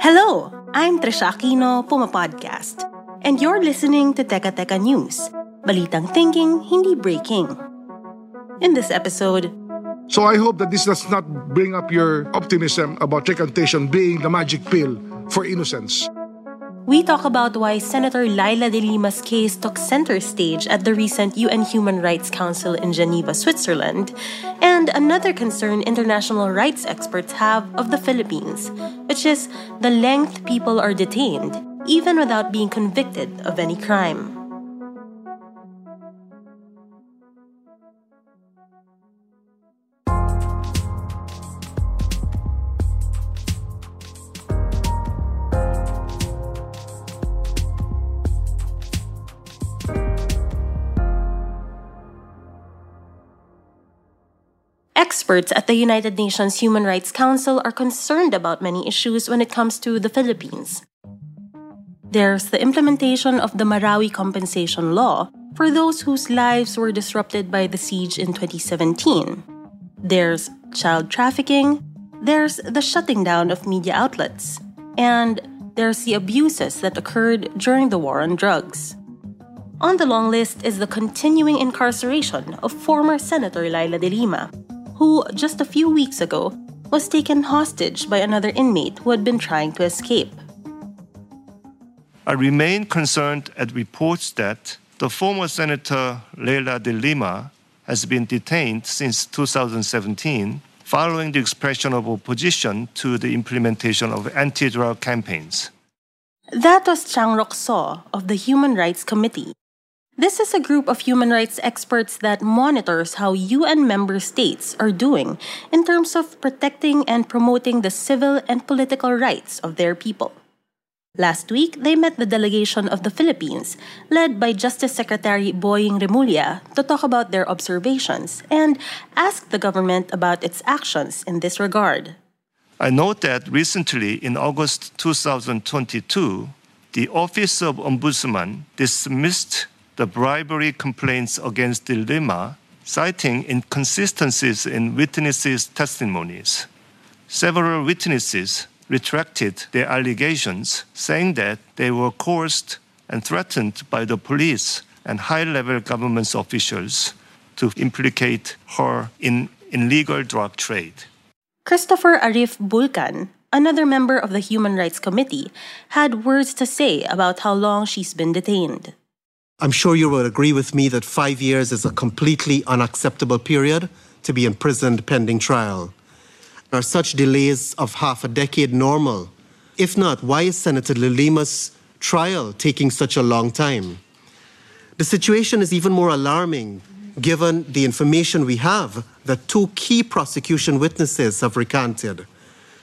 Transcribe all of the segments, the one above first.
Hello, I'm Trisha Aquino, Puma Podcast. And you're listening to Teka Teka News. Balitang thinking, hindi breaking. In this episode, So I hope that this does not bring up your optimism about recantation being the magic pill for innocence. We talk about why Senator Leila de Lima's case took center stage at the recent UN Human Rights Council in Geneva, Switzerland, and another concern international rights experts have of the Philippines, which is the length people are detained, even without being convicted of any crime. Experts at the United Nations Human Rights Council are concerned about many issues when it comes to the Philippines. There's the implementation of the Marawi Compensation Law for those whose lives were disrupted by the siege in 2017. There's child trafficking, there's the shutting down of media outlets, and there's the abuses that occurred during the war on drugs. On the long list is the continuing incarceration of former Senator Leila de Lima, who just a few weeks ago was taken hostage by another inmate who had been trying to escape. I remain concerned at reports that the former Senator Leila de Lima has been detained since 2017 following the expression of opposition to the implementation of anti drug campaigns. That was Changrok Soh of the Human Rights Committee. This is a group of human rights experts that monitors how UN member states are doing in terms of protecting and promoting the civil and political rights of their people. Last week, they met the delegation of the Philippines, led by Justice Secretary Boying Remulla, to talk about their observations and ask the government about its actions in this regard. I note that recently, in August 2022, the Office of Ombudsman dismissed the bribery complaints against De Lima, citing inconsistencies in witnesses' testimonies. Several witnesses retracted their allegations, saying that they were coerced and threatened by the police and high level government officials to implicate her in illegal drug trade. Christopher Arif Bulkan, another member of the Human Rights Committee, had words to say about how long she's been detained. I'm sure you will agree with me that five years is a completely unacceptable period to be imprisoned pending trial. Are such delays of half a decade normal? If not, why is Senator De Lima's trial taking such a long time? The situation is even more alarming given the information we have that two key prosecution witnesses have recanted,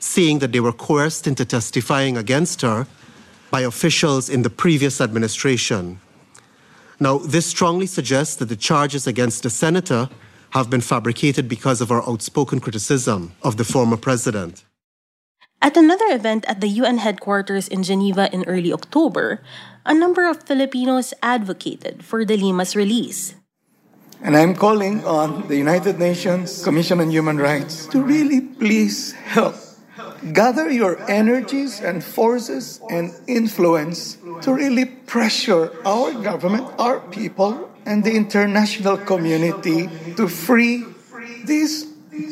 saying that they were coerced into testifying against her by officials in the previous administration. Now, this strongly suggests that the charges against the senator have been fabricated because of our outspoken criticism of the former president. At another event at the UN headquarters in Geneva in early October, a number of Filipinos advocated for De Lima's release. And I'm calling on the United Nations Commission on Human Rights to really please help. Gather your energies and forces and influence to really pressure our government, our people, and the international community to free this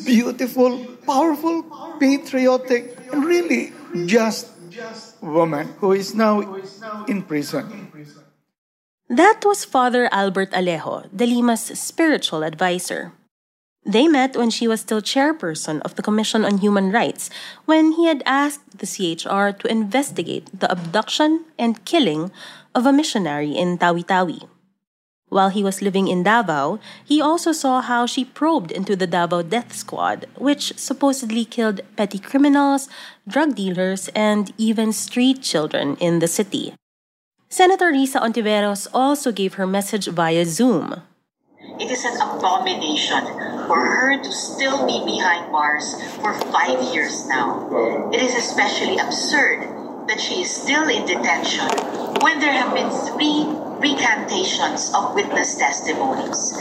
beautiful, powerful, patriotic, and really just woman who is now in prison. That was Father Albert Alejo, De Lima's spiritual advisor. They met when she was still chairperson of the Commission on Human Rights when he had asked the CHR to investigate the abduction and killing of a missionary in Tawi-Tawi. While he was living in Davao, he also saw how she probed into the Davao death squad, which supposedly killed petty criminals, drug dealers, and even street children in the city. Senator Risa Hontiveros also gave her message via Zoom. It is an abomination for her to still be behind bars for five years now. It is especially absurd that she is still in detention when there have been three recantations of witness testimonies,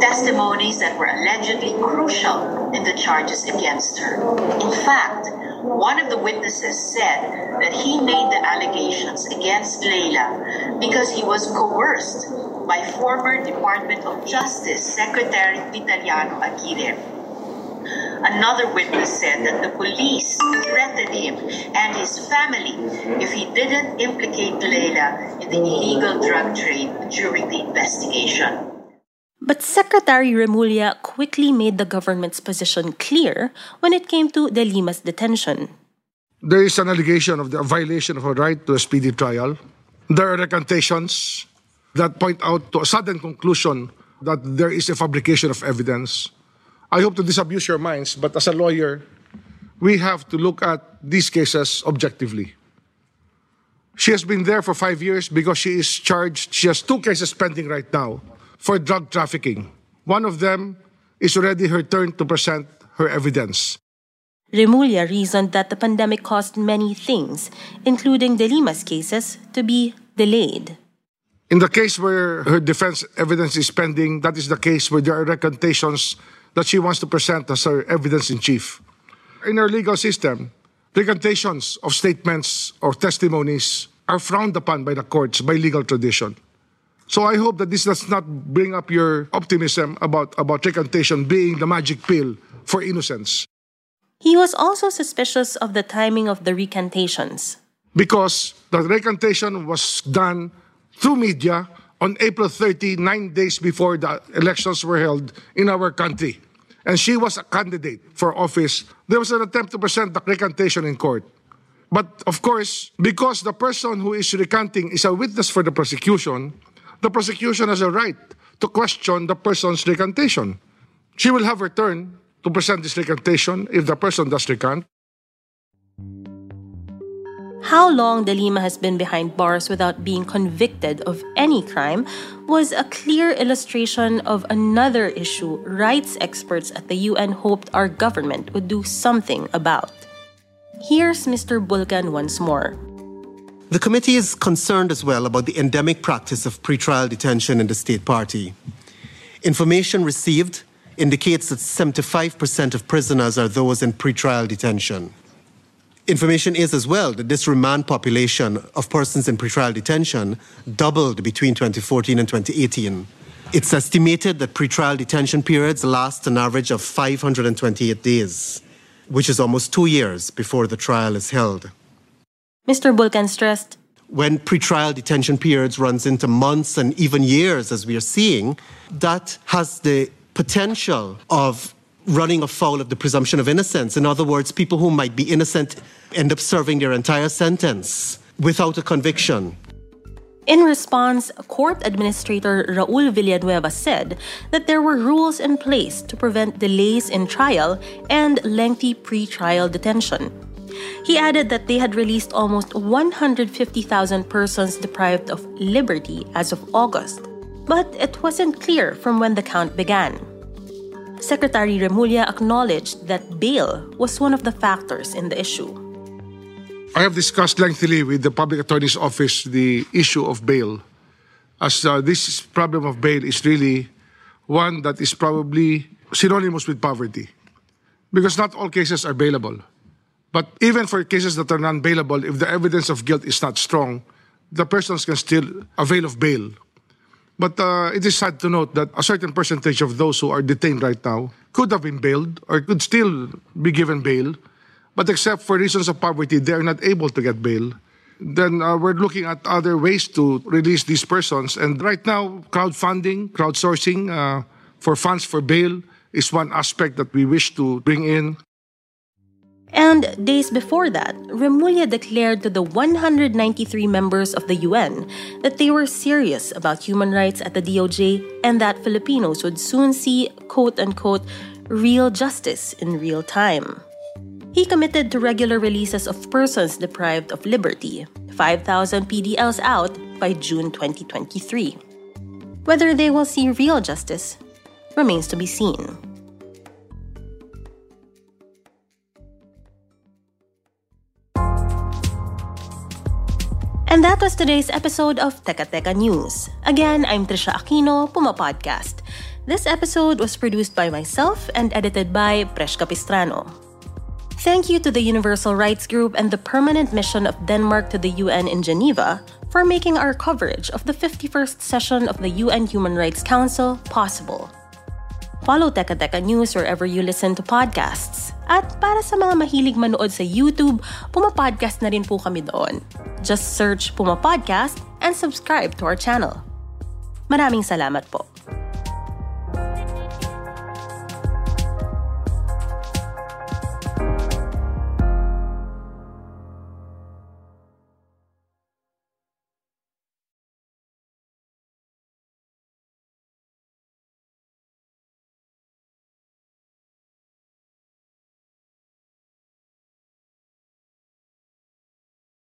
testimonies that were allegedly crucial in the charges against her. In fact, one of the witnesses said that he made the allegations against Leila because he was coerced by former Department of Justice Secretary Vitaliano Aguirre. Another witness said that the police threatened him and his family if he didn't implicate Leila in the illegal drug trade during the investigation. But Secretary Remulla quickly made the government's position clear when it came to De Lima's detention. There is an allegation of the violation of a right to a speedy trial. There are recantations that point out to a sudden conclusion that there is a fabrication of evidence. I hope to disabuse your minds, but as a lawyer, we have to look at these cases objectively. She has been there for five years because she is charged. She has two cases pending right now for drug trafficking. One of them is already her turn to present her evidence. Remulla reasoned that the pandemic caused many things, including De Lima's cases, to be delayed. In the case where her defense evidence is pending, that is the case where there are recantations that she wants to present as her evidence in chief. In our legal system, recantations of statements or testimonies are frowned upon by the courts by legal tradition. So I hope that this does not bring up your optimism about, about recantation being the magic pill for innocence. He was also suspicious of the timing of the recantations. Because the recantation was done through media on April 30, nine days before the elections were held in our country. And she was a candidate for office. There was an attempt to present the recantation in court. But of course, because the person who is recanting is a witness for the prosecution, the prosecution has a right to question the person's recantation. She will have her turn to present this recantation if the person does recant. How long De Lima has been behind bars without being convicted of any crime was a clear illustration of another issue rights experts at the UN hoped our government would do something about. Here's Mr. Bulkan once more. The committee is concerned as well about the endemic practice of pretrial detention in the state party. Information received indicates that 75% of prisoners are those in pretrial detention. Information is as well that this remand population of persons in pretrial detention doubled between 2014 and 2018. It's estimated that pretrial detention periods last an average of 528 days, which is almost two years before the trial is held. Mr. Bulkan stressed when pretrial detention periods runs into months and even years, as we are seeing, that has the potential of running afoul of the presumption of innocence. In other words, people who might be innocent end up serving their entire sentence without a conviction. In response, Court Administrator Raul Villanueva said that there were rules in place to prevent delays in trial and lengthy pre-trial detention. He added that they had released almost 150,000 persons deprived of liberty as of August, but it wasn't clear from when the count began. Secretary Remulla acknowledged that bail was one of the factors in the issue. I have discussed lengthily with the Public Attorney's Office the issue of bail, as uh, this problem of bail is really one that is probably synonymous with poverty, because not all cases are bailable. But even for cases that are non bailable, if the evidence of guilt is not strong, the persons can still avail of bail. But uh, it is sad to note that a certain percentage of those who are detained right now could have been bailed or could still be given bail, but except for reasons of poverty, they are not able to get bail. Then uh, we're looking at other ways to release these persons. And right now, crowdfunding, crowdsourcing uh, for funds for bail is one aspect that we wish to bring in. And days before that, Remulla declared to the 193 members of the UN that they were serious about human rights at the DOJ and that Filipinos would soon see, quote unquote, real justice in real time. He committed to regular releases of persons deprived of liberty, 5,000 PDLs out by June 2023. Whether they will see real justice remains to be seen. And that was today's episode of Teka Teka News. Again, I'm Trisha Aquino, Puma Podcast. This episode was produced by myself and edited by Presh Capistrano. Thank you to the Universal Rights Group and the Permanent Mission of Denmark to the UN in Geneva for making our coverage of the 51st session of the UN Human Rights Council possible. Follow Teka Teka News wherever you listen to podcasts. At para sa mga mahilig manood sa YouTube, Puma Podcast na rin po kami doon. Just search Puma Podcast and subscribe to our channel. Maraming salamat po.